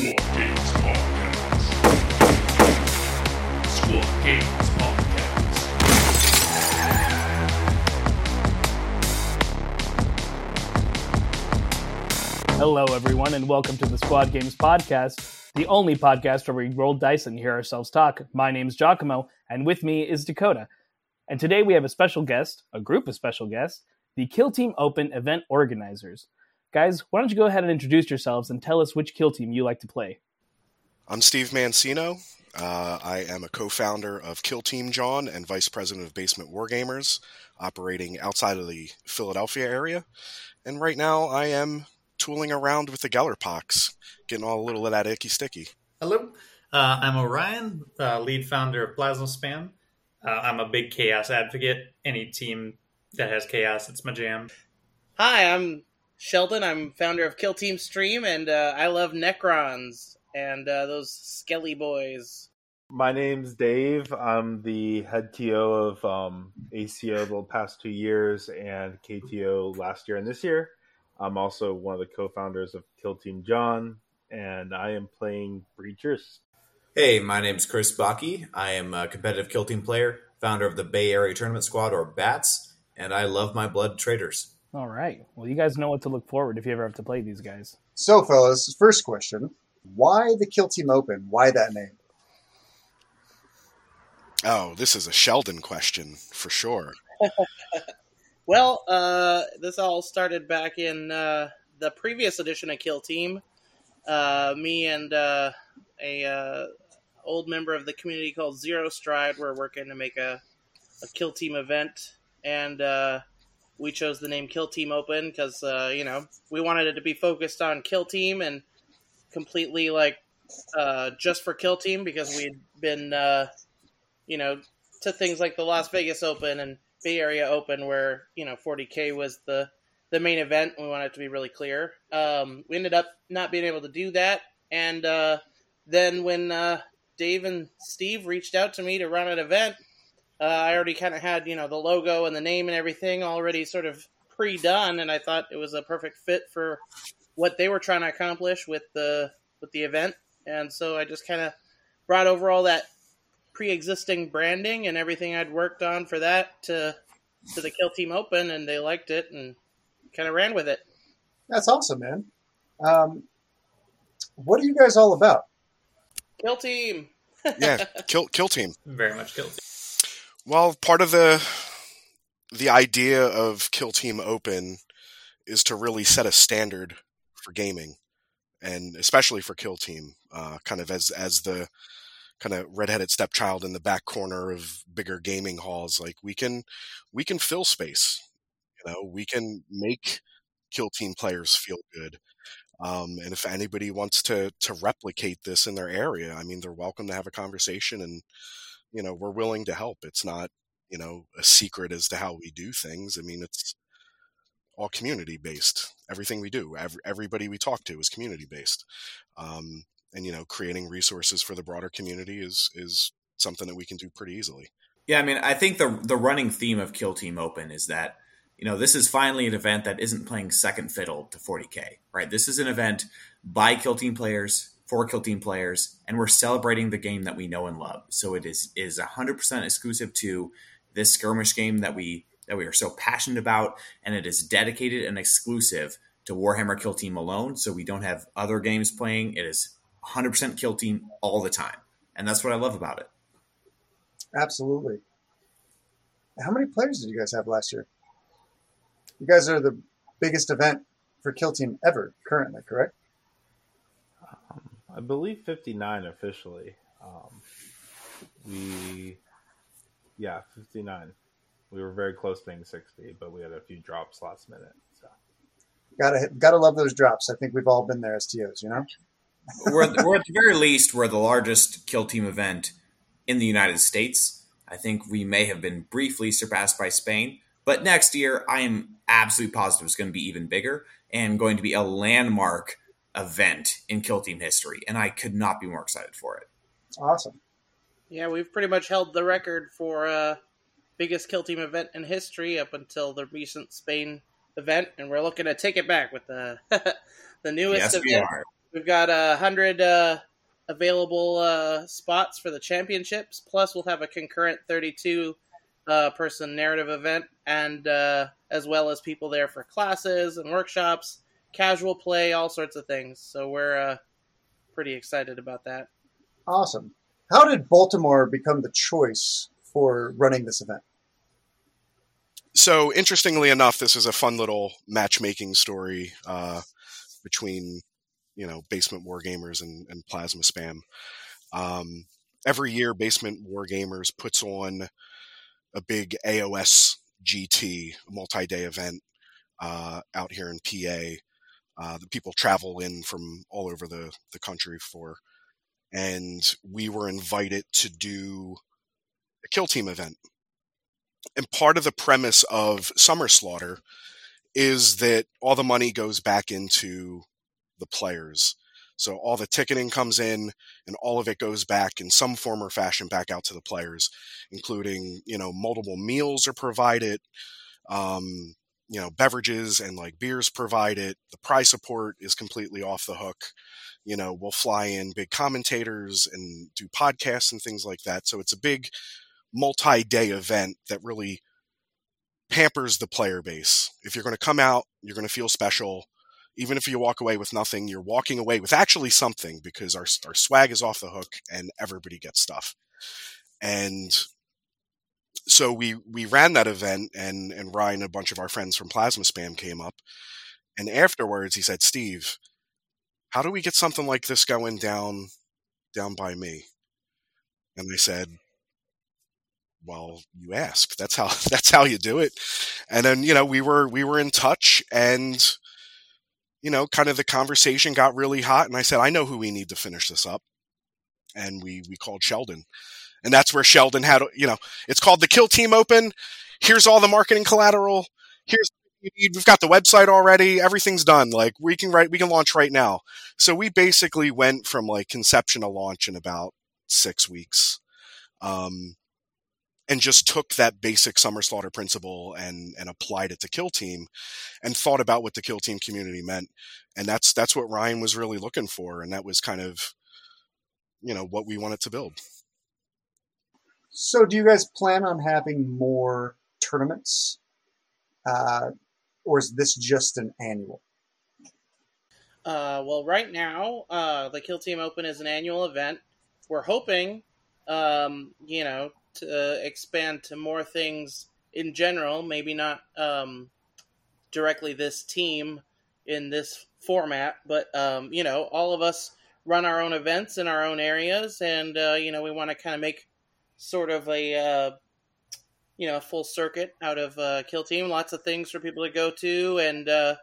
Squad Games Podcast. Squad Games Podcast. Hello, everyone, and welcome to the Squad Games Podcast, the only podcast where we roll dice and hear ourselves talk. My name's Giacomo, and with me is Dakota. And today we have a special guest, a group of special guests, the Kill Team Open event organizers. Guys, why don't you go ahead and introduce yourselves and tell us which Kill Team you like to play? I'm Steve Mancino. Uh, I am a co-founder of Kill Team Open and vice president of Basement Wargamers, operating outside of the Philadelphia area. And right now, I am tooling around with the Gellerpox, getting all a little of that icky sticky. Hello, uh, I'm Orion, uh, lead founder of Plasma Spam. Uh, I'm a big chaos advocate. Any team that has chaos, it's my jam. Hi, I'm Sheldon. I'm founder of Kill Team Stream, and uh, I love Necrons and uh, those Skelly boys. My name's Dave. I'm the head TO of um, ACO the past two years and KTO last year and this year. I'm also one of the co-founders of Kill Team Open, and I am playing Breachers. Hey, my name's Chris Baki. I am a competitive kill team player, founder of the Bay Area Tournament Squad, or BATS, and I love my blood traders. All right. Well, you guys know what to look forward if you ever have to play these guys. So, fellas, first question: Why the Kill Team Open? Why that name? Oh, this is a Sheldon question for sure. Well, uh, this all started back in uh, the previous edition of Kill Team. Uh, me and uh, a uh, old member of the community called Zero Stride were working to make a, a Kill Team event, and uh, we chose the name Kill Team Open because uh, you know we wanted it to be focused on Kill Team and completely like uh, just for Kill Team because we'd been uh, you know to things like the Las Vegas Open and Bay Area Open, where you know 40k was the the main event. We wanted it to be really clear. Um, we ended up not being able to do that, and uh, then when uh, Dave and Steve reached out to me to run an event, uh, I already kind of had you know the logo and the name and everything already sort of pre-done, and I thought it was a perfect fit for what they were trying to accomplish with the with the event, and so I just kind of brought over all that pre-existing branding and everything I'd worked on for that to to the Kill Team Open, and they liked it and kind of ran with it. That's awesome, man. Um, what are you guys all about? Kill Team. Yeah, Kill Kill Team. Very much kill team. Well, part of the the idea of Kill Team Open is to really set a standard for gaming, and especially for Kill Team, uh, kind of as as the kind of redheaded stepchild in the back corner of bigger gaming halls. Like we can we can fill space, you know, we can make Kill Team players feel good. Um, and if anybody wants to to replicate this in their area, I mean, they're welcome to have a conversation, and you know, we're willing to help. It's not you know a secret as to how we do things. I mean, it's all community based. Everything we do, every, everybody we talk to is community based. Um, and you know, creating resources for the broader community is is something that we can do pretty easily. Yeah, I mean, I think the the running theme of Kill Team Open is that you know this is finally an event that isn't playing second fiddle to 40k, right? This is an event by Kill Team players for Kill Team players, and we're celebrating the game that we know and love. So it is is 100% exclusive to this skirmish game that we that we are so passionate about, and it is dedicated and exclusive to Warhammer Kill Team alone. So we don't have other games playing. It is 100% Kill Team all the time, and that's what I love about it. Absolutely. How many players did you guys have last year? You guys are the biggest event for Kill Team ever currently, correct? I believe 59 officially. Um, we, yeah, 59. We were very close to being 60, but we had a few drops last minute. So Gotta gotta love those drops. I think we've all been there as TOs, you know. we're, we're at the very least we're the largest Kill Team event in the United States. I think we may have been briefly surpassed by Spain, but next year I am absolutely positive it's going to be even bigger and going to be a landmark event in Kill Team history, and I could not be more excited for it. Awesome. Yeah, we've pretty much held the record for uh, biggest Kill Team event in history up until the recent Spain event, and we're looking to take it back with the the newest Yes, we event. are. we've got a hundred uh, available uh, spots for the championships. Plus, we'll have a concurrent thirty-two uh, person narrative event, and uh, as well as people there for classes and workshops, casual play, all sorts of things. So we're uh, pretty excited about that. Awesome. How did Baltimore become the choice for running this event? So, interestingly enough, this is a fun little matchmaking story uh, between, you know, Basement Wargamers and, and Plasma Spam. Um, every year, Basement Wargamers puts on a big AOS GT, multi-day event uh, out here in PA uh, that people travel in from all over the, the country for. And we were invited to do a kill team event. And part of the premise of Summer Slaughter is that all the money goes back into the players. So all the ticketing comes in and all of it goes back in some form or fashion back out to the players, including, you know, multiple meals are provided, um, you know, beverages and like beers provided. The prize support is completely off the hook. You know, we'll fly in big commentators and do podcasts and things like that. So it's a big multi-day event that really pampers the player base. If you're going to come out, you're going to feel special. Even if you walk away with nothing, you're walking away with actually something because our, our swag is off the hook and everybody gets stuff. And so we, we ran that event and, and Ryan, and a bunch of our friends from Plasma Spam came up. And afterwards he said, Steve, how do we get something like this going down, down by me? And I said, well you ask that's how that's how you do it and then you know we were we were in touch and you know kind of the conversation got really hot and i said i know who we need to finish this up and we we called sheldon and that's where sheldon had you know it's called the kill team open. Here's all the marketing collateral. Here's we've got the website already. Everything's done. Like we can write we can launch right now. So we basically went from like conception to launch in about six weeks um, and just took that basic summer slaughter principle and and applied it to kill team and thought about what the kill team community meant. And that's that's what ryan was really looking for. And that was kind of you know what we wanted to build So, do you guys plan on having more tournaments, uh, or is this just an annual? Uh, well, right now, uh, the Kill Team Open is an annual event. We're hoping, um, you know, to expand to more things in general. Maybe not um, directly this team in this format, but um, you know, all of us run our own events in our own areas, and uh, you know, we want to kind of make sort of a uh, you know full circuit out of uh, Kill Team. Lots of things for people to go to, and uh,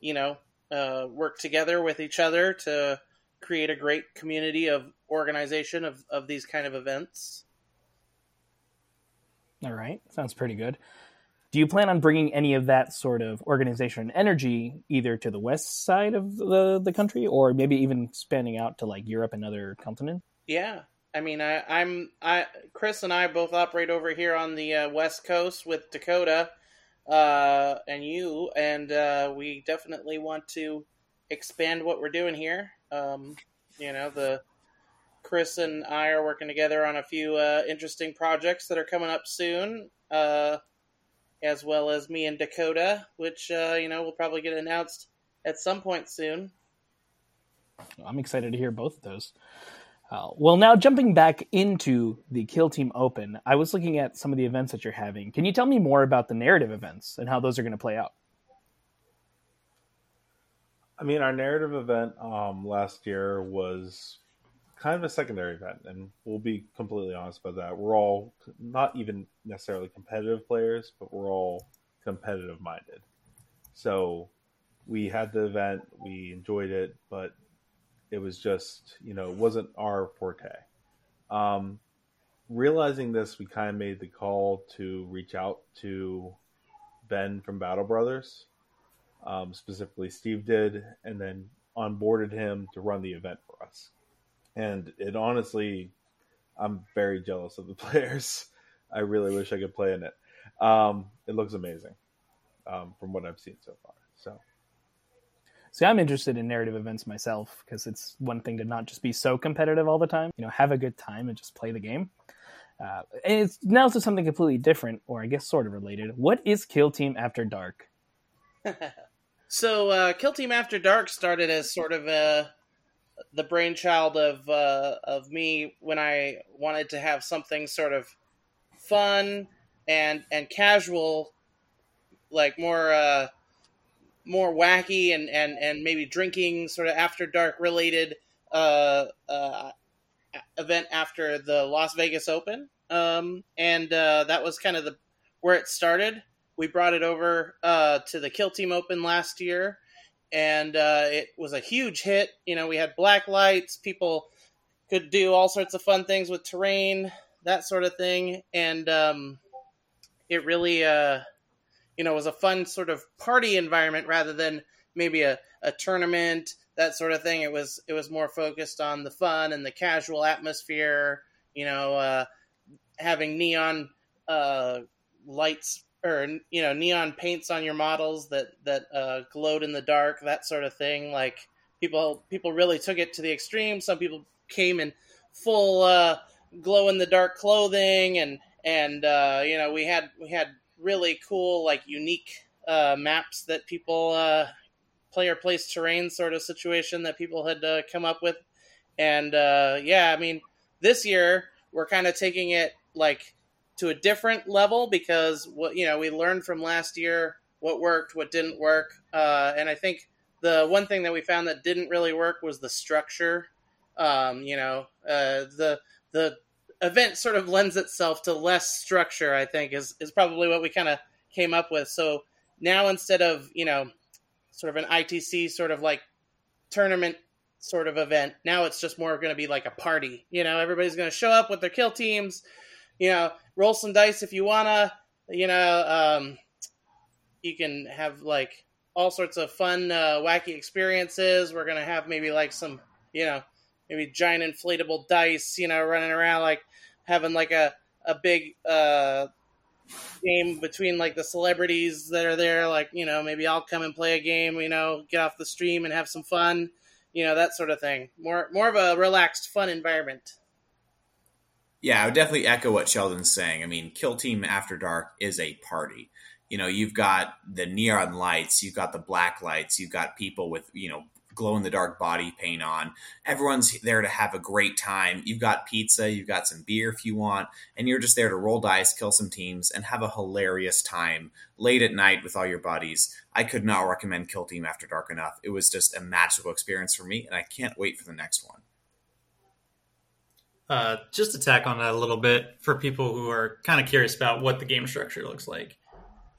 you know, uh, work together with each other to create a great community of organization of, of these kind of events. All right, sounds pretty good. Do you plan on bringing any of that sort of organization and energy either to the west side of the, the country or maybe even spanning out to like Europe and other continents? Yeah, I mean, I, I'm I Chris and I both operate over here on the uh, west coast with Dakota, uh, and you, and uh, we definitely want to expand what we're doing here. Um, you know, the Chris and I are working together on a few uh, interesting projects that are coming up soon, uh, as well as me and Dakota, which uh, you know will probably get announced at some point soon. I'm excited to hear both of those. Uh, well, now jumping back into the Kill Team Open, I was looking at some of the events that you're having. Can you tell me more about the narrative events and how those are going to play out? I mean, our narrative event um, last year was kind of a secondary event, and we'll be completely honest about that. We're all not even necessarily competitive players, but we're all competitive minded. So we had the event, we enjoyed it, but it was just, you know, it wasn't our forte. Um, realizing this, we kind of made the call to reach out to Ben from Battle Brothers. Um, specifically, Steve did, and then onboarded him to run the event for us. And it honestly, I'm very jealous of the players. I really wish I could play in it. Um, it looks amazing um, from what I've seen so far. So, So I'm interested in narrative events myself because it's one thing to not just be so competitive all the time. You know, have a good time and just play the game. Uh, and it's now to something completely different, or I guess sort of related. What is Kill Team After Dark? so, uh, Kill Team After Dark started as sort of a the brainchild of uh, of me when I wanted to have something sort of fun and and casual, like more uh, more wacky and, and, and maybe drinking sort of after dark related uh, uh, event after the Las Vegas Open, um, and uh, that was kind of the where it started. We brought it over uh, to the Kill Team Open last year, and uh, it was a huge hit. You know, we had black lights, people could do all sorts of fun things with terrain, that sort of thing, and um, it really, uh, you know, was a fun sort of party environment rather than maybe a, a tournament that sort of thing. It was it was more focused on the fun and the casual atmosphere. You know, uh, having neon uh, lights or you know neon paints on your models that that uh, glowed in the dark, that sort of thing. Like people people really took it to the extreme. Some people came in full uh, glow in the dark clothing, and and uh, you know we had we had really cool like unique uh, maps that people uh, player place terrain sort of situation that people had uh, come up with, and uh, yeah, I mean this year we're kind of taking it like to a different level because what you know we learned from last year what worked, what didn't work, uh, and I think the one thing that we found that didn't really work was the structure. Um, you know, uh, the the event sort of lends itself to less structure. I think is is probably what we kind of came up with. So now instead of you know sort of an ITC sort of like tournament sort of event, now it's just more going to be like a party. You know, everybody's going to show up with their kill teams. You know, roll some dice if you wanna. You know, um, you can have like all sorts of fun, uh, wacky experiences. We're gonna have maybe like some, you know, maybe giant inflatable dice, you know, running around like having like a a big uh, game between like the celebrities that are there. Like, you know, maybe I'll come and play a game. You know, get off the stream and have some fun. You know, that sort of thing. More more of a relaxed, fun environment. Yeah, I would definitely echo what Sheldon's saying. I mean, Kill Team After Dark is a party. You know, you've got the neon lights, you've got the black lights, you've got people with, you know, glow in the dark body paint on. Everyone's there to have a great time. You've got pizza, you've got some beer if you want, and you're just there to roll dice, kill some teams, and have a hilarious time late at night with all your buddies. I could not recommend Kill Team After Dark enough. It was just a magical experience for me, and I can't wait for the next one. Uh, just to tack on that a little bit for people who are kind of curious about what the game structure looks like.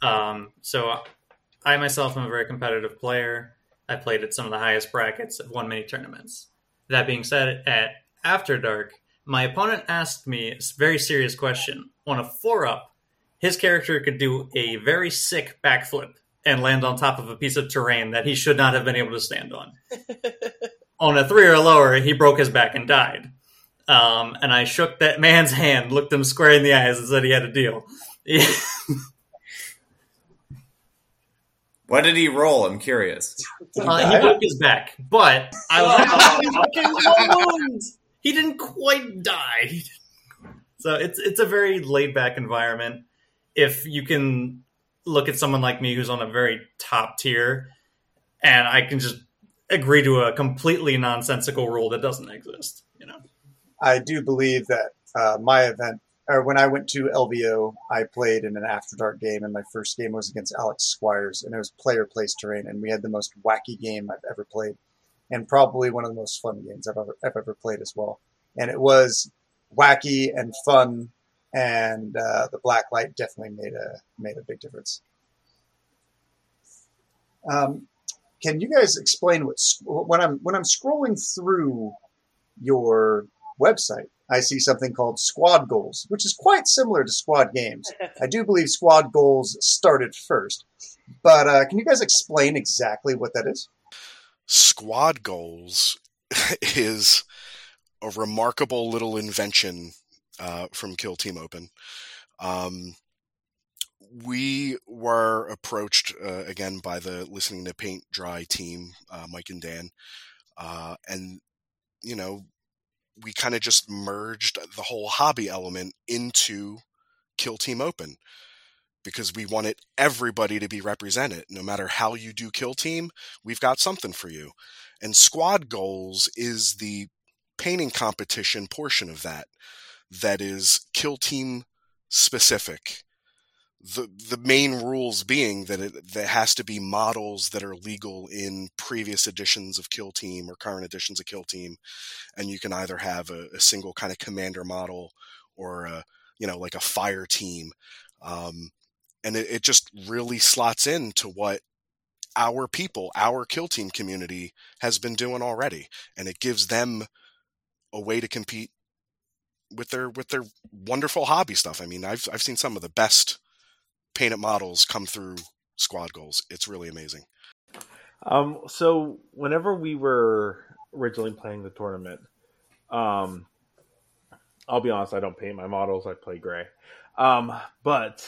Um, so, I myself am a very competitive player. I played at some of the highest brackets, have won many tournaments. That being said, at After Dark, my opponent asked me a very serious question. On a four up, his character could do a very sick backflip and land on top of a piece of terrain that he should not have been able to stand on. on a three or lower, he broke his back and died. Um, and I shook that man's hand, looked him square in the eyes, and said he had a deal. What did he roll? I'm curious. Uh, he broke his back, but I was he didn't quite die. So it's it's a very laid back environment. If you can look at someone like me who's on a very top tier, and I can just agree to a completely nonsensical rule that doesn't exist, you know. I do believe that uh, my event, or when I went to LVO, I played in an After Dark game, and my first game was against Alex Squires, and it was player place terrain, and we had the most wacky game I've ever played, and probably one of the most fun games I've ever, I've ever played as well. And it was wacky and fun, and uh, the black light definitely made a made a big difference. Um, can you guys explain what when I'm when I'm scrolling through your website, I see something called Squad Goals, which is quite similar to Squad Games. I do believe Squad Goals started first, but uh, can you guys explain exactly what that is? Squad goals is a remarkable little invention uh, from Kill Team Open. Um, we were approached uh, again by the listening to paint dry team uh, mike and dan uh, and you know we kind of just merged the whole hobby element into kill team open because we wanted everybody to be represented. No matter how you do kill team we've got something for you. And squad goals is the painting competition portion of that that is kill team specific the the main rules being that it that has to be models that are legal in previous editions of Kill Team or current editions of Kill Team, and you can either have a, a single kind of commander model or a you know like a fire team, um, and it, it just really slots into what our people, our Kill Team community has been doing already, and it gives them a way to compete with their with their wonderful hobby stuff. I mean, I've I've seen some of the best painted models come through squad goals. It's really amazing. Um, so whenever we were originally playing the tournament, um, I'll be honest, I don't paint my models. I play gray. Um, but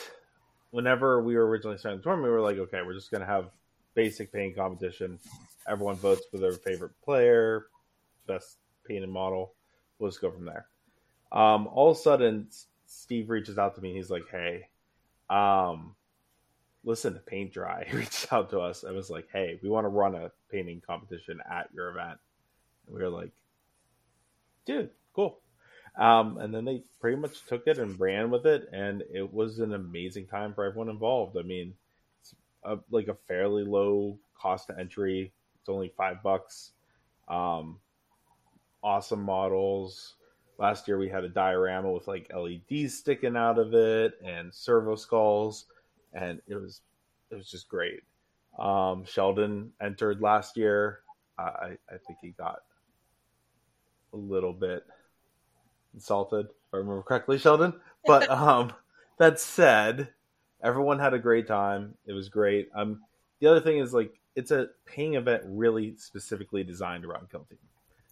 whenever we were originally starting the tournament, we were like, okay, we're just gonna have basic paint competition. Everyone votes for their favorite player, best painted model. We'll just go from there. Um, all of a sudden, Steve reaches out to me. He's like, "Hey, um, listen to Paint Dry." He reached out to us and was like, "Hey, we want to run a painting competition at your event." And we were like, "Dude, cool." Um, and then they pretty much took it and ran with it, and it was an amazing time for everyone involved. I mean, it's a, like a fairly low cost to entry. It's only five bucks. Um, awesome models Last year we had a diorama with like LEDs sticking out of it and servo skulls, and it was it was just great. Um, Sheldon entered last year. I, I think he got a little bit insulted, if I remember correctly, Sheldon. But um, that said, everyone had a great time. It was great. Um, the other thing is like it's a paying event really specifically designed around Kill Team,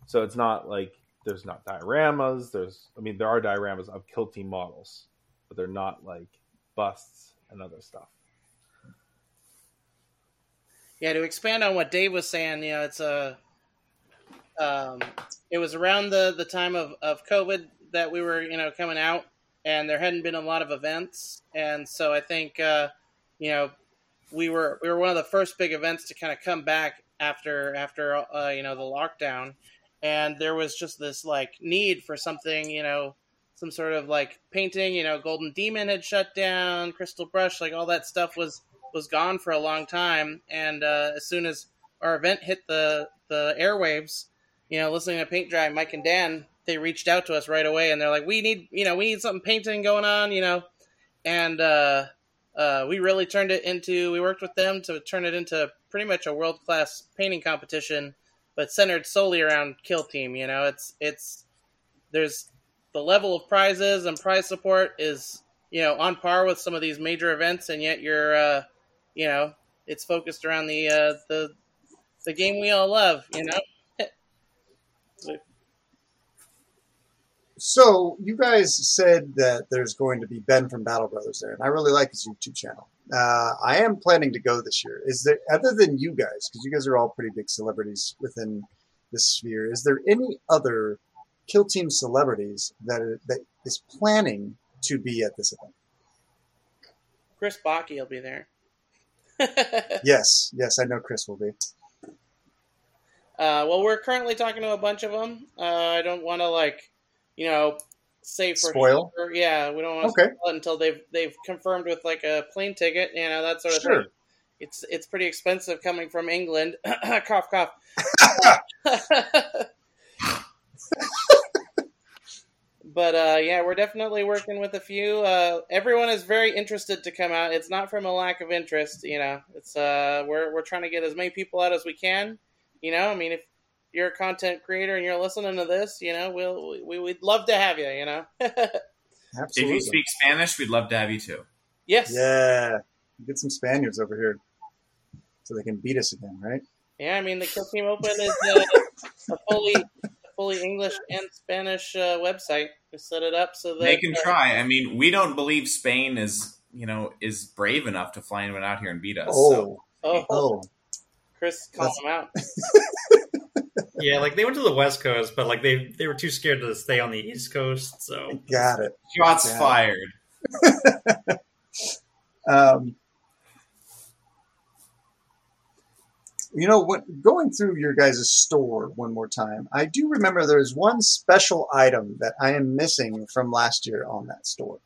so it's not like there's not dioramas. There's, I mean, there are dioramas of kill team models, but they're not like busts and other stuff. Yeah, to expand on what Dave was saying, you know, it's a, um, it was around the the time of of COVID that we were, you know, coming out, and there hadn't been a lot of events, and so I think, uh, you know, we were we were one of the first big events to kind of come back after after uh, you know the lockdown and there was just this like need for something, you know, some sort of like painting. You know, Golden Demon had shut down, Crystal Brush, like all that stuff was was gone for a long time. And uh, as soon as our event hit the the airwaves, you know, listening to Paint Dry, Mike and Dan, they reached out to us right away, and they're like, "We need, you know, we need something painting going on, you know," and uh, uh, we really turned it into. We worked with them to turn it into pretty much a world class painting competition but centered solely around Kill Team. You know, it's it's there's the level of prizes and prize support is you know on par with some of these major events, and yet you're uh, you know it's focused around the uh, the the game we all love. You know. So you guys said that there's going to be Ben from Battle Brothers there, and I really like his YouTube channel. Uh, I am planning to go this year. Is there, other than you guys, because you guys are all pretty big celebrities within this sphere, is there any other Kill Team celebrities that are, that is planning to be at this event? Chris Baki will be there. yes, yes, I know Chris will be. Uh, well, we're currently talking to a bunch of them. Uh, I don't want to like, you know, say for Spoil? sure. Yeah, we don't want to Okay. spoil it until they've they've confirmed with like a plane ticket, you know, that sort of Sure. thing. It's it's pretty expensive coming from England. cough, cough. but uh, yeah, we're definitely working with a few. Uh, everyone is very interested to come out. It's not from a lack of interest, you know. It's uh, we're we're trying to get as many people out as we can. You know, I mean, if you're a content creator and you're listening to this, you know, we'll we, we'd love to have you. You know. If you speak Spanish, we'd love to have you too. yes. yeah, get some Spaniards over here so they can beat us again, right? Yeah, I mean the Kill Team Open is uh, a fully a fully English and Spanish uh, website. We set it up so that They can uh, try. I mean, we don't believe Spain is you know, is brave enough to fly anyone out here and beat us. Oh, So, Oh, oh, Chris, call him out. Yeah, like they went to the West Coast, but like they they were too scared to stay on the East Coast. So got it. shots Yeah. fired. Um, you know what? Going through your guys' store one more time, I do remember there is one special item that I am missing from last year on that store,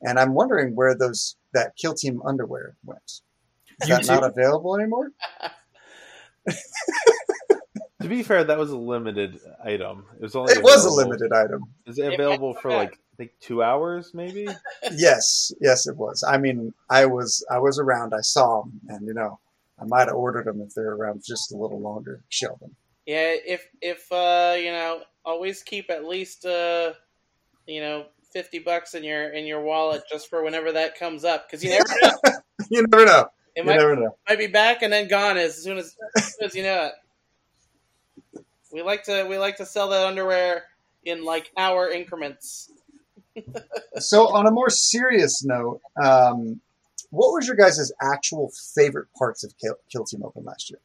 and I'm wondering where those that Kill Team underwear went. Is You that not available anymore? To be fair, that was a limited item. It was only It was a limited item. Is it It available might for like I think two hours, maybe? Yes, yes, it was. I mean, I was I was around. I saw them, and you know, I might have ordered them if they're around just a little longer. Sheldon. Yeah, if if uh, you know, always keep at least uh, you know, fifty bucks in your in your wallet just for whenever that comes up, because you never know. You never know. It You might, never know. might be back and then gone as soon as, as soon as you know it. We like to we like to sell that underwear in like hour increments. So, on a more serious note, um, what was your guys' actual favorite parts of Kill, Kill Team Open last year?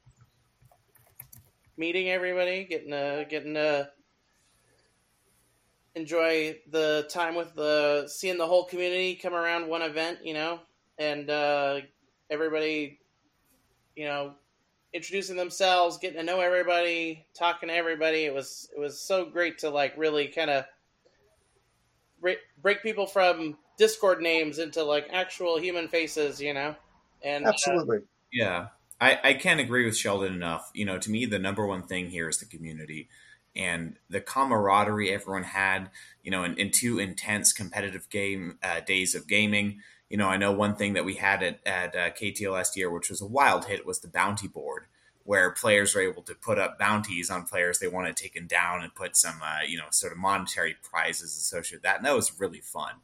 Meeting everybody, getting uh getting to enjoy the time with the seeing the whole community come around one event, you know, and uh, everybody, you know, introducing themselves, getting to know everybody, talking to everybody. It was it was so great to like really kind of break, break people from Discord names into like actual human faces, you know. And uh, Absolutely. Yeah, I, I can't agree with Sheldon enough. You know, to me, the number one thing here is the community and the camaraderie everyone had. You know, in, in two intense competitive game uh, days of gaming. You know, I know one thing that we had at at uh, KTO last year, which was a wild hit, was the bounty board, where players were able to put up bounties on players they wanted taken down and put some, uh, you know, sort of monetary prizes associated with that. And that was really fun.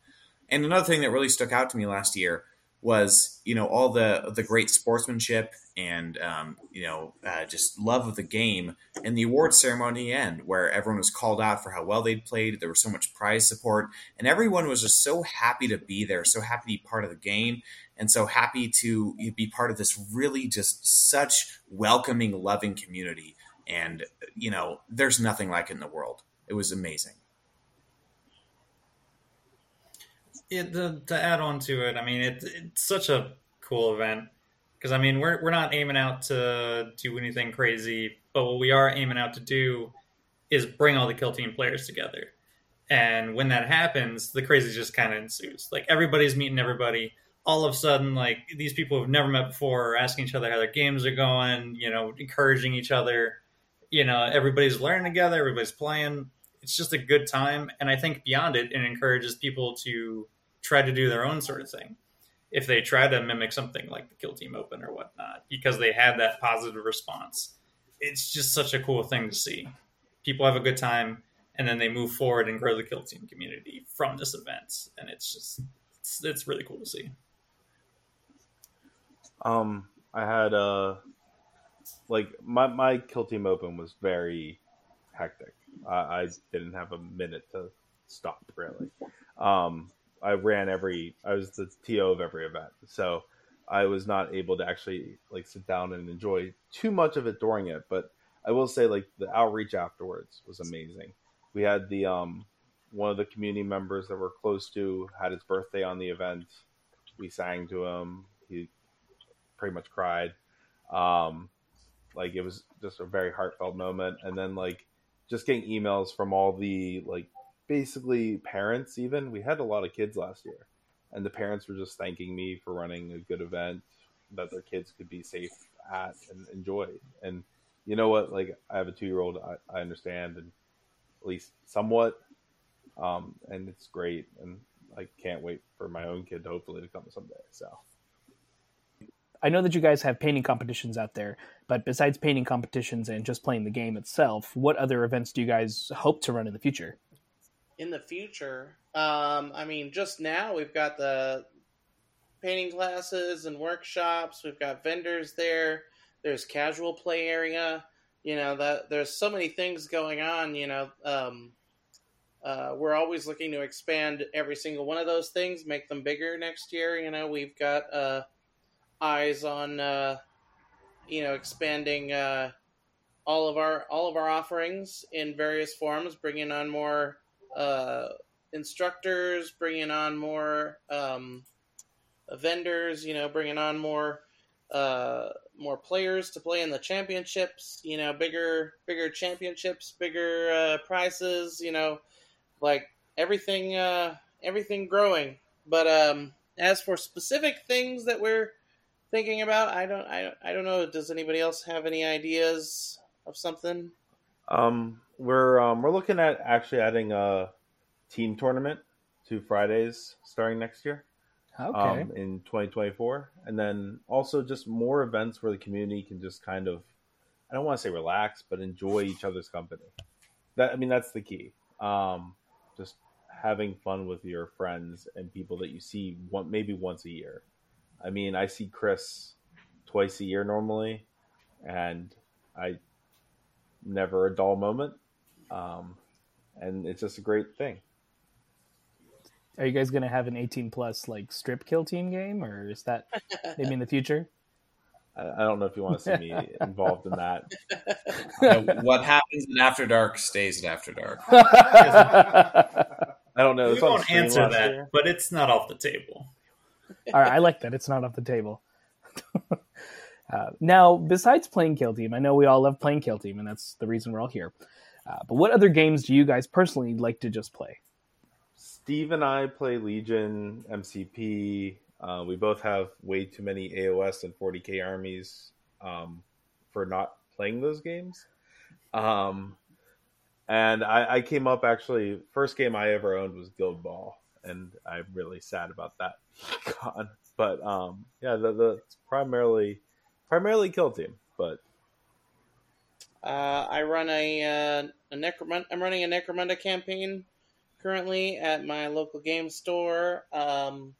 And another thing that really stuck out to me last year was you know all the the great sportsmanship and um, you know uh, just love of the game. And the award ceremony end where everyone was called out for how well they'd played. There was so much prize support. And everyone was just so happy to be there so happy to be part of the game and so happy to be part of this really just such welcoming loving community. And you know there's nothing like it in the world. It was amazing Yeah, the, to add on to it, I mean, it, it's such a cool event because I mean, we're we're not aiming out to do anything crazy, but what we are aiming out to do is bring all the kill team players together. And when that happens, the crazy just kind of ensues. Like everybody's meeting everybody. All of a sudden, like these people who've never met before are asking each other how their games are going. You know, encouraging each other. You know, everybody's learning together. Everybody's playing. It's just a good time, and I think beyond it, it encourages people to try to do their own sort of thing if they try to mimic something like the kill team open or whatnot because they had that positive response it's just such a cool thing to see people have a good time and then they move forward and grow the kill team community from this event and it's just it's, it's really cool to see Um, I had uh, like my my kill team open was very hectic. I, I didn't have a minute to stop really. Um, I ran every. I was the TO of every event, so I was not able to actually like sit down and enjoy too much of it during it. But I will say, like the outreach afterwards was amazing. We had the um one of the community members that we're close to had his birthday on the event. We sang to him. He pretty much cried. Um, like it was just a very heartfelt moment. And then like just getting emails from all the like basically parents. Even we had a lot of kids last year, and the parents were just thanking me for running a good event that their kids could be safe at and enjoy. And you know what? Like I have a two year old. I, I understand and at least somewhat. Um, and it's great, and I can't wait for my own kid to hopefully to come someday. So. I know that you guys have painting competitions out there, but besides painting competitions and just playing the game itself, what other events do you guys hope to run in the future? In the future, um, I mean, just now we've got the painting classes and workshops. We've got vendors there. There's casual play area. You know that there's so many things going on. You know, um, uh, we're always looking to expand every single one of those things, make them bigger next year. You know, we've got uh, eyes on uh, you know expanding uh, all of our all of our offerings in various forms, bringing on more uh, instructors, bringing on more um, vendors. You know, bringing on more uh, more players to play in the championships. You know, bigger bigger championships, bigger uh, prizes. You know, like everything uh, everything growing. But um, as for specific things that we're thinking about, I don't I, I don't know. Does anybody else have any ideas of something? Um, we're um, we're looking at actually adding a team tournament to Fridays starting next year. Okay. um, in 2024, and then also just more events where the community can just kind of, I don't want to say relax, but enjoy each other's company. That I mean, that's the key. Um, just having fun with your friends and people that you see one maybe once a year. I mean, I see Chris twice a year normally, and I never a dull moment. Um, and it's just a great thing. Are you guys going to have an 18 plus like strip kill team game, or is that maybe in the future? I, I don't know if you want to see me involved in that. Uh, what happens in After Dark stays in After Dark. I don't know. We won't answer that, year. but it's not off the table. All right, I like that. It's not off the table. uh, now, besides playing Kill Team, I know we all love playing Kill Team, and that's the reason we're all here. Uh, but what other games do you guys personally like to just play? Steve and I play Legion, MCP. Uh, we both have way too many AOS and 40k armies um, for not playing those games. Um, and I, I came up actually, first game I ever owned was Guild Ball, and I'm really sad about that. But um, yeah, the, the primarily primarily Kill Team, but Uh, I run a, uh, a Necromunda. I'm running a Necromunda campaign currently at my local game store. Um,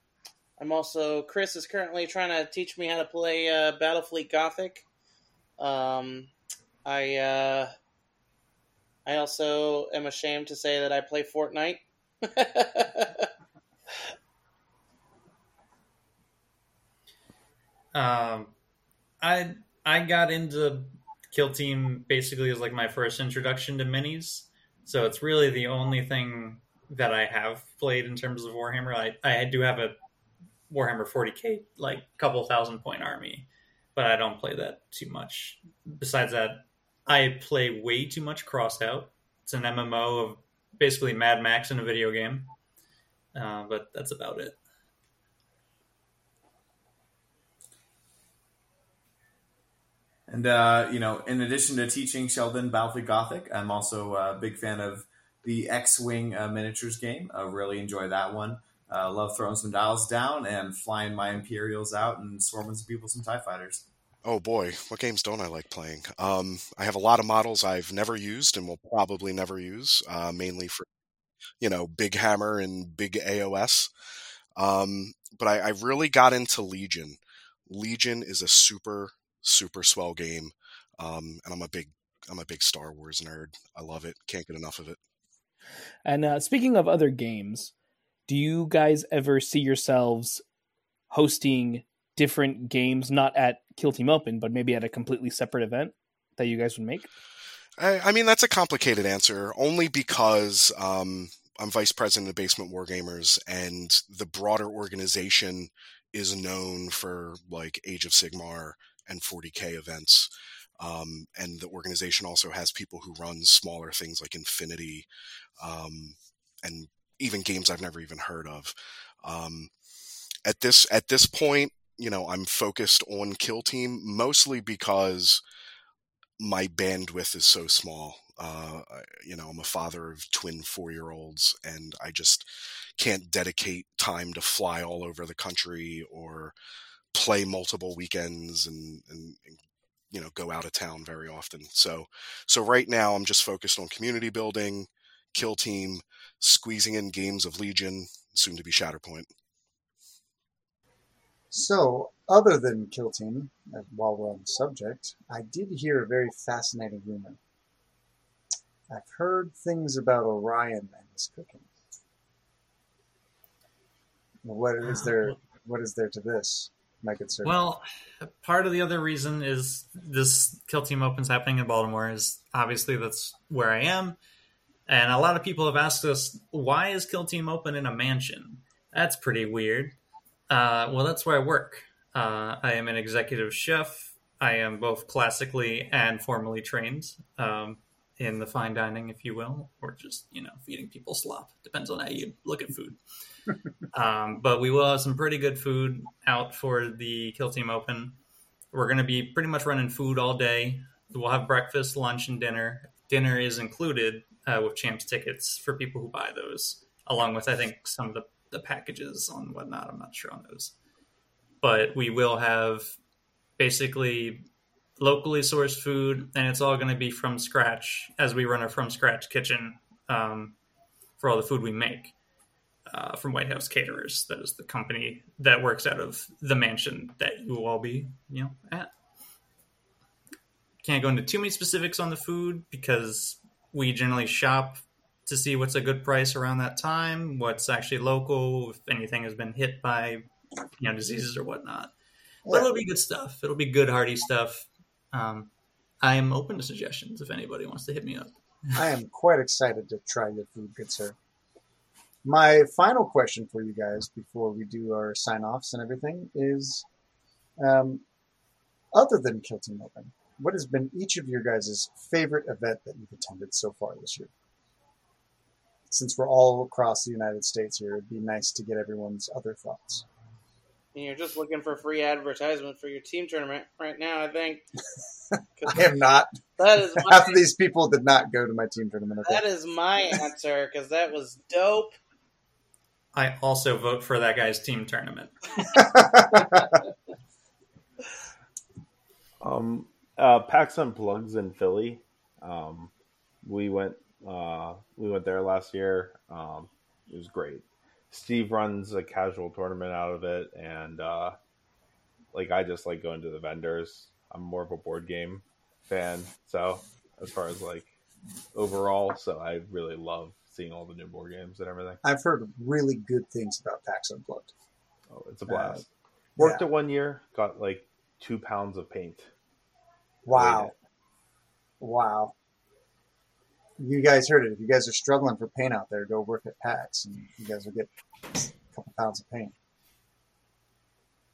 I'm also Chris is currently trying to teach me how to play uh, Battlefleet Gothic. Um, I uh, I also am ashamed to say that I play Fortnite. Um, I I got into Kill Team basically is like my first introduction to minis, so it's really the only thing that I have played in terms of Warhammer. I I do have a Warhammer 40k like couple thousand point army, but I don't play that too much. Besides that, I play way too much Crossout. It's an MMO of basically Mad Max in a video game, uh, but that's about it. And uh, you know, in addition to teaching Sheldon Battlefleet Gothic, I'm also a big fan of the X-wing uh, miniatures game. I really enjoy that one. Uh, love throwing some dials down and flying my Imperials out and swarming some people, some Tie Fighters. Oh boy, what games don't I like playing? Um, I have a lot of models I've never used and will probably never use, uh, mainly for you know Big Hammer and Big AOS. Um, but I, I really got into Legion. Legion is a super super swell game, um, and I'm a big I'm a big Star Wars nerd. I love it. Can't get enough of it. And uh, speaking of other games, do you guys ever see yourselves hosting different games, not at Kill Team Open, but maybe at a completely separate event that you guys would make? I, I mean, that's a complicated answer, only because um, I'm vice president of Basement Wargamers, and the broader organization is known for like Age of Sigmar and 40k events. Um, and the organization also has people who run smaller things like Infinity, um, and even games I've never even heard of. Um, at this at this point, you know, I'm focused on Kill Team mostly because my bandwidth is so small. Uh, you know, I'm a father of twin four year olds, and I just can't dedicate time to fly all over the country or play multiple weekends and, and, and you know go out of town very often. So so right now I'm just focused on community building, kill team, squeezing in games of Legion, soon to be Shatterpoint. So, other than Kill Team, uh, while we're on the subject, I did hear a very fascinating rumor. I've heard things about Orion and his cooking. What is there? What is there to this, Well, part of the other reason is this Kill Team Open's happening in Baltimore is obviously that's where I am. And a lot of people have asked us, why is Kill Team Open in a mansion? That's pretty weird. Uh, well, that's where I work. Uh, I am an executive chef. I am both classically and formally trained um, in the fine dining, if you will, or just, you know, feeding people slop. Depends on how you look at food. um, but we will have some pretty good food out for the Kill Team Open. We're going to be pretty much running food all day. We'll have breakfast, lunch, and dinner. Dinner is included uh, with Champs tickets for people who buy those, along with I think some of the, the packages on whatnot. I'm not sure on those, but we will have basically locally sourced food, and it's all going to be from scratch as we run a from scratch kitchen um, for all the food we make. Uh, from White House Caterers, that is the company that works out of the mansion that you will all be, you know, at. Can't go into too many specifics on the food because we generally shop to see what's a good price around that time, what's actually local, if anything has been hit by you know diseases or whatnot. But it'll be good stuff. It'll be good hearty stuff. Um, I am open to suggestions if anybody wants to hit me up. I am quite excited to try your food, good sir. My final question for you guys before we do our sign offs and everything is um, other than Kill Team Open, what has been each of your guys' favorite event that you've attended so far this year? Since we're all across the United States here, it'd be nice to get everyone's other thoughts. And you're just looking for free advertisement for your team tournament right now, I think. I am not. that is Half my, of these people did not go to my team tournament. Okay? that is my answer because that was dope. I also vote for that guy's team tournament. Um, uh, PAX Unplugged in Philly. Um, we went uh, we went there last year. Um, it was great. Steve runs a casual tournament out of it, and uh, like I just like going to the vendors. I'm more of a board game fan, so as far as like overall, so I really love seeing all the new board games and everything. I've heard really good things about PAX Unplugged. Oh, it's a blast. Worked it one year, got like two pounds of paint. Wow. Wow. You guys heard it. If you guys are struggling for paint out there, go work at PAX and you guys will get a couple pounds of paint.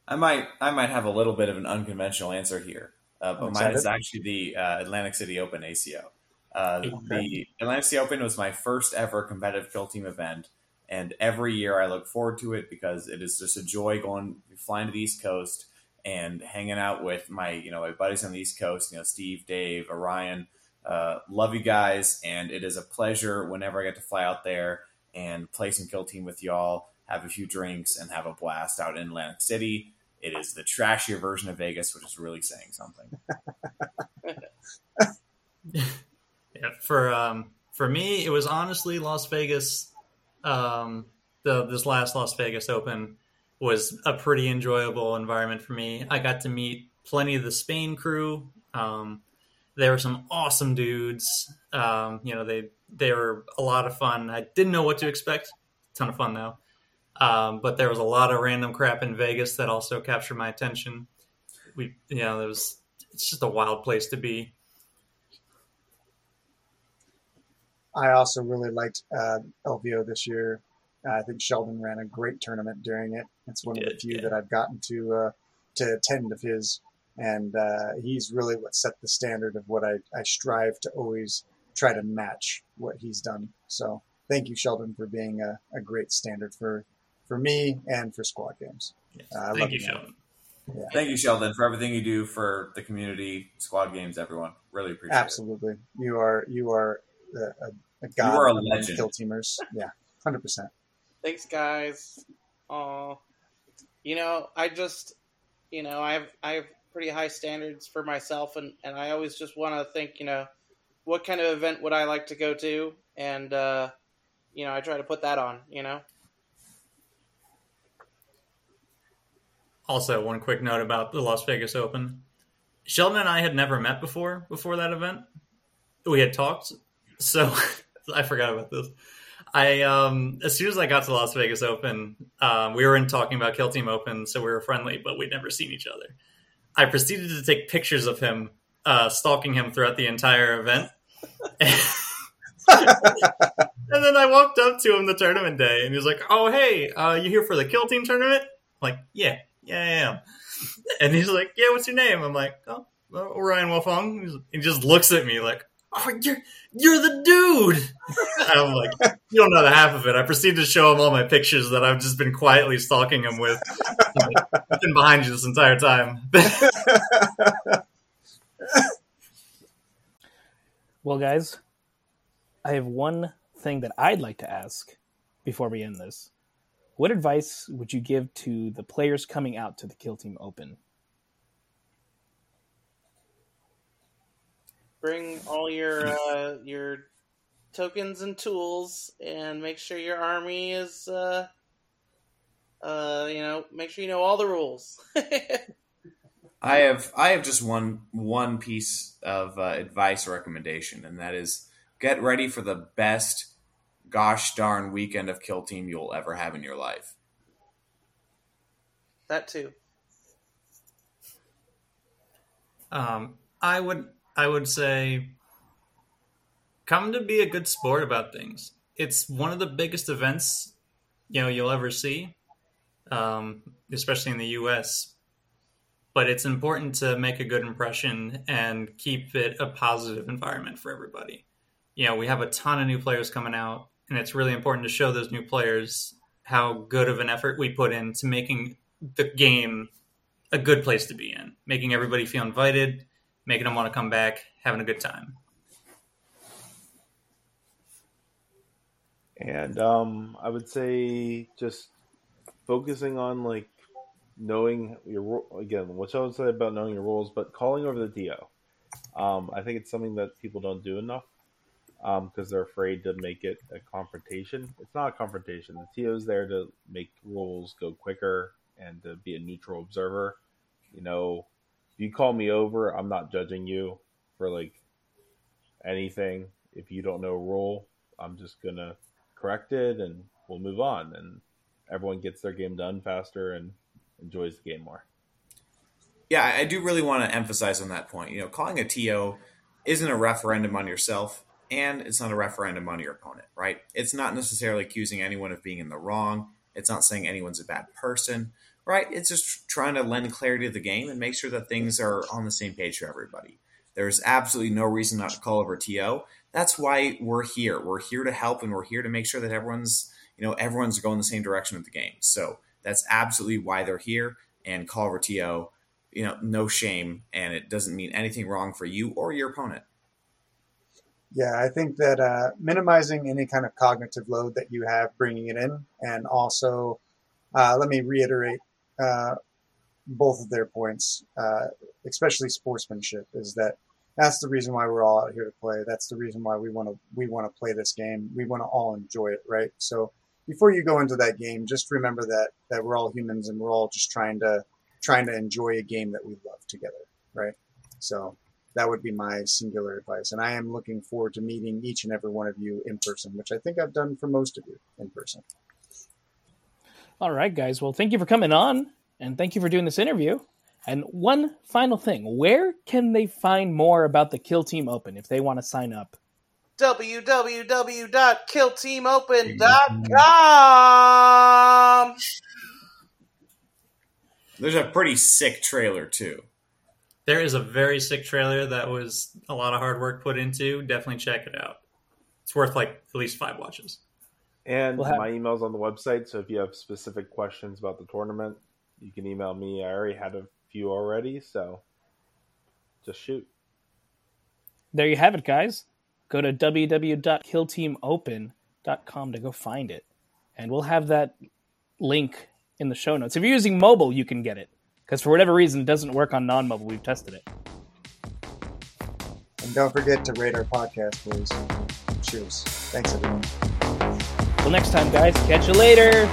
I might I might have a little bit of an unconventional answer here, uh, but mine is actually the uh, Atlantic City Open ACO. Uh, Okay. The Atlantic City Open was my first ever competitive kill team event, and every year I look forward to it because it is just a joy going flying to the East Coast and hanging out with my you know my buddies on the East Coast. You know Steve, Dave, Orion. Uh, love you guys, and it is a pleasure whenever I get to fly out there and play some kill team with y'all, have a few drinks, and have a blast out in Atlantic City. It is the trashier version of Vegas, which is really saying something. Yeah, for um, for me, it was honestly Las Vegas. Um, the this last Las Vegas Open was a pretty enjoyable environment for me. I got to meet plenty of the Spain crew. Um, there were some awesome dudes. Um, you know, they they were a lot of fun. I didn't know what to expect. Ton of fun though. Um, but there was a lot of random crap in Vegas that also captured my attention. We, you know, there was it's just a wild place to be. I also really liked uh, LVO this year. Uh, I think Sheldon ran a great tournament during it. It's one of the few yeah. that I've gotten to uh, to attend of his, and uh, he's really what set the standard of what I, I strive to always try to match what he's done. So thank you, Sheldon, for being a, a great standard for for me and for squad games. Yes. Uh, I Thank love you, you, man. Sheldon. Thank you, Sheldon, for everything you do for the community, squad games, everyone. Really appreciate it. Absolutely, you are you are a, a, a god are a legend. kill teamers. Yeah, hundred percent. Thanks, guys. Oh, you know, I just, you know, I have I have pretty high standards for myself, and and I always just want to think, you know, what kind of event would I like to go to, and uh, you know, I try to put that on. You know, Also, one quick note about the Las Vegas Open. Sheldon and I had never met before before that event. We had talked so I forgot about this. I um as soon as I got to Las Vegas Open, um, we were in talking about Kill Team Open, so we were friendly, but we'd never seen each other. I proceeded to take pictures of him, uh, stalking him throughout the entire event. and then I walked up to him the tournament day, and he was like, "Oh, hey, uh, you here for the Kill Team tournament?" I'm like, yeah, yeah, I am. And he's like, "Yeah, what's your name?" I'm like, "Oh, uh, Orion Wolfong." He just looks at me like, "Oh, you're you're the dude." I'm like, "You don't know the half of it." I proceed to show him all my pictures that I've just been quietly stalking him with. I've been behind you this entire time. Well, guys, I have one thing that I'd like to ask before we end this. What advice would you give to the players coming out to the Kill Team Open? Bring all your uh, your tokens and tools, and make sure your army is, uh, uh, you know, make sure you know all the rules. I have I have just one one piece of uh, advice or recommendation, and that is get ready for the best gosh darn weekend of Kill Team you'll ever have in your life. that too. Um, I would I would say come to be a good sport about things. It's one of the biggest events you know you'll ever see, um, especially in the U.S. But it's important to make a good impression and keep it a positive environment for everybody. You know, we have a ton of new players coming out, and it's really important to show those new players how good of an effort we put into making the game a good place to be in, making everybody feel invited, making them want to come back, having a good time. And um, I would say just focusing on like knowing your again, what I would say about knowing your rules, but calling over the TO. Um, I think it's something that people don't do enough because they're afraid to make it a confrontation. It's not a confrontation. The TO is there to make rules go quicker and to be a neutral observer. You know, you call me over, I'm not judging you for like anything. If you don't know a rule, I'm just gonna correct it and we'll move on and everyone gets their game done faster and enjoys the game more. Yeah, I do really want to emphasize on that point. You know, calling a TO isn't a referendum on yourself, and it's not a referendum on your opponent, right? It's not necessarily accusing anyone of being in the wrong. It's not saying anyone's a bad person, right? It's just trying to lend clarity to the game and make sure that things are on the same page for everybody. There's absolutely no reason not to call over TO. That's why we're here. We're here to help, and we're here to make sure that everyone's, you know, everyone's going the same direction with the game. So that's absolutely why they're here. And call over TO you know, no shame, and it doesn't mean anything wrong for you or your opponent. Yeah, I think that uh, minimizing any kind of cognitive load that you have bringing it in, and also uh, let me reiterate uh, both of their points, uh, especially sportsmanship, is that that's the reason why we're all out here to play. That's the reason why we want to we want to play this game. We want to all enjoy it, right? So before you go into that game, just remember that that we're all humans and we're all just trying to trying to enjoy a game that we love together, right? So that would be my singular advice. And I am looking forward to meeting each and every one of you in person, which I think I've done for most of you in person. All right, guys. Well, thank you for coming on and thank you for doing this interview. And one final thing where can they find more about the Kill Team Open if they want to sign up? www.killteamopen.com. There's a pretty sick trailer too. There is a very sick trailer that was a lot of hard work put into. Definitely check it out. It's worth like at least five watches. And We'll have- my email's on the website, so if you have specific questions about the tournament, you can email me. I already had a few already, so just shoot. There you have it, guys. Go to www.killteamopen.com to go find it. And we'll have that link in the show notes. If you're using mobile, you can get it. Because for whatever reason, it doesn't work on non mobile. We've tested it. And don't forget to rate our podcast, please. Cheers. Thanks, everyone. Next time, guys. Catch you later.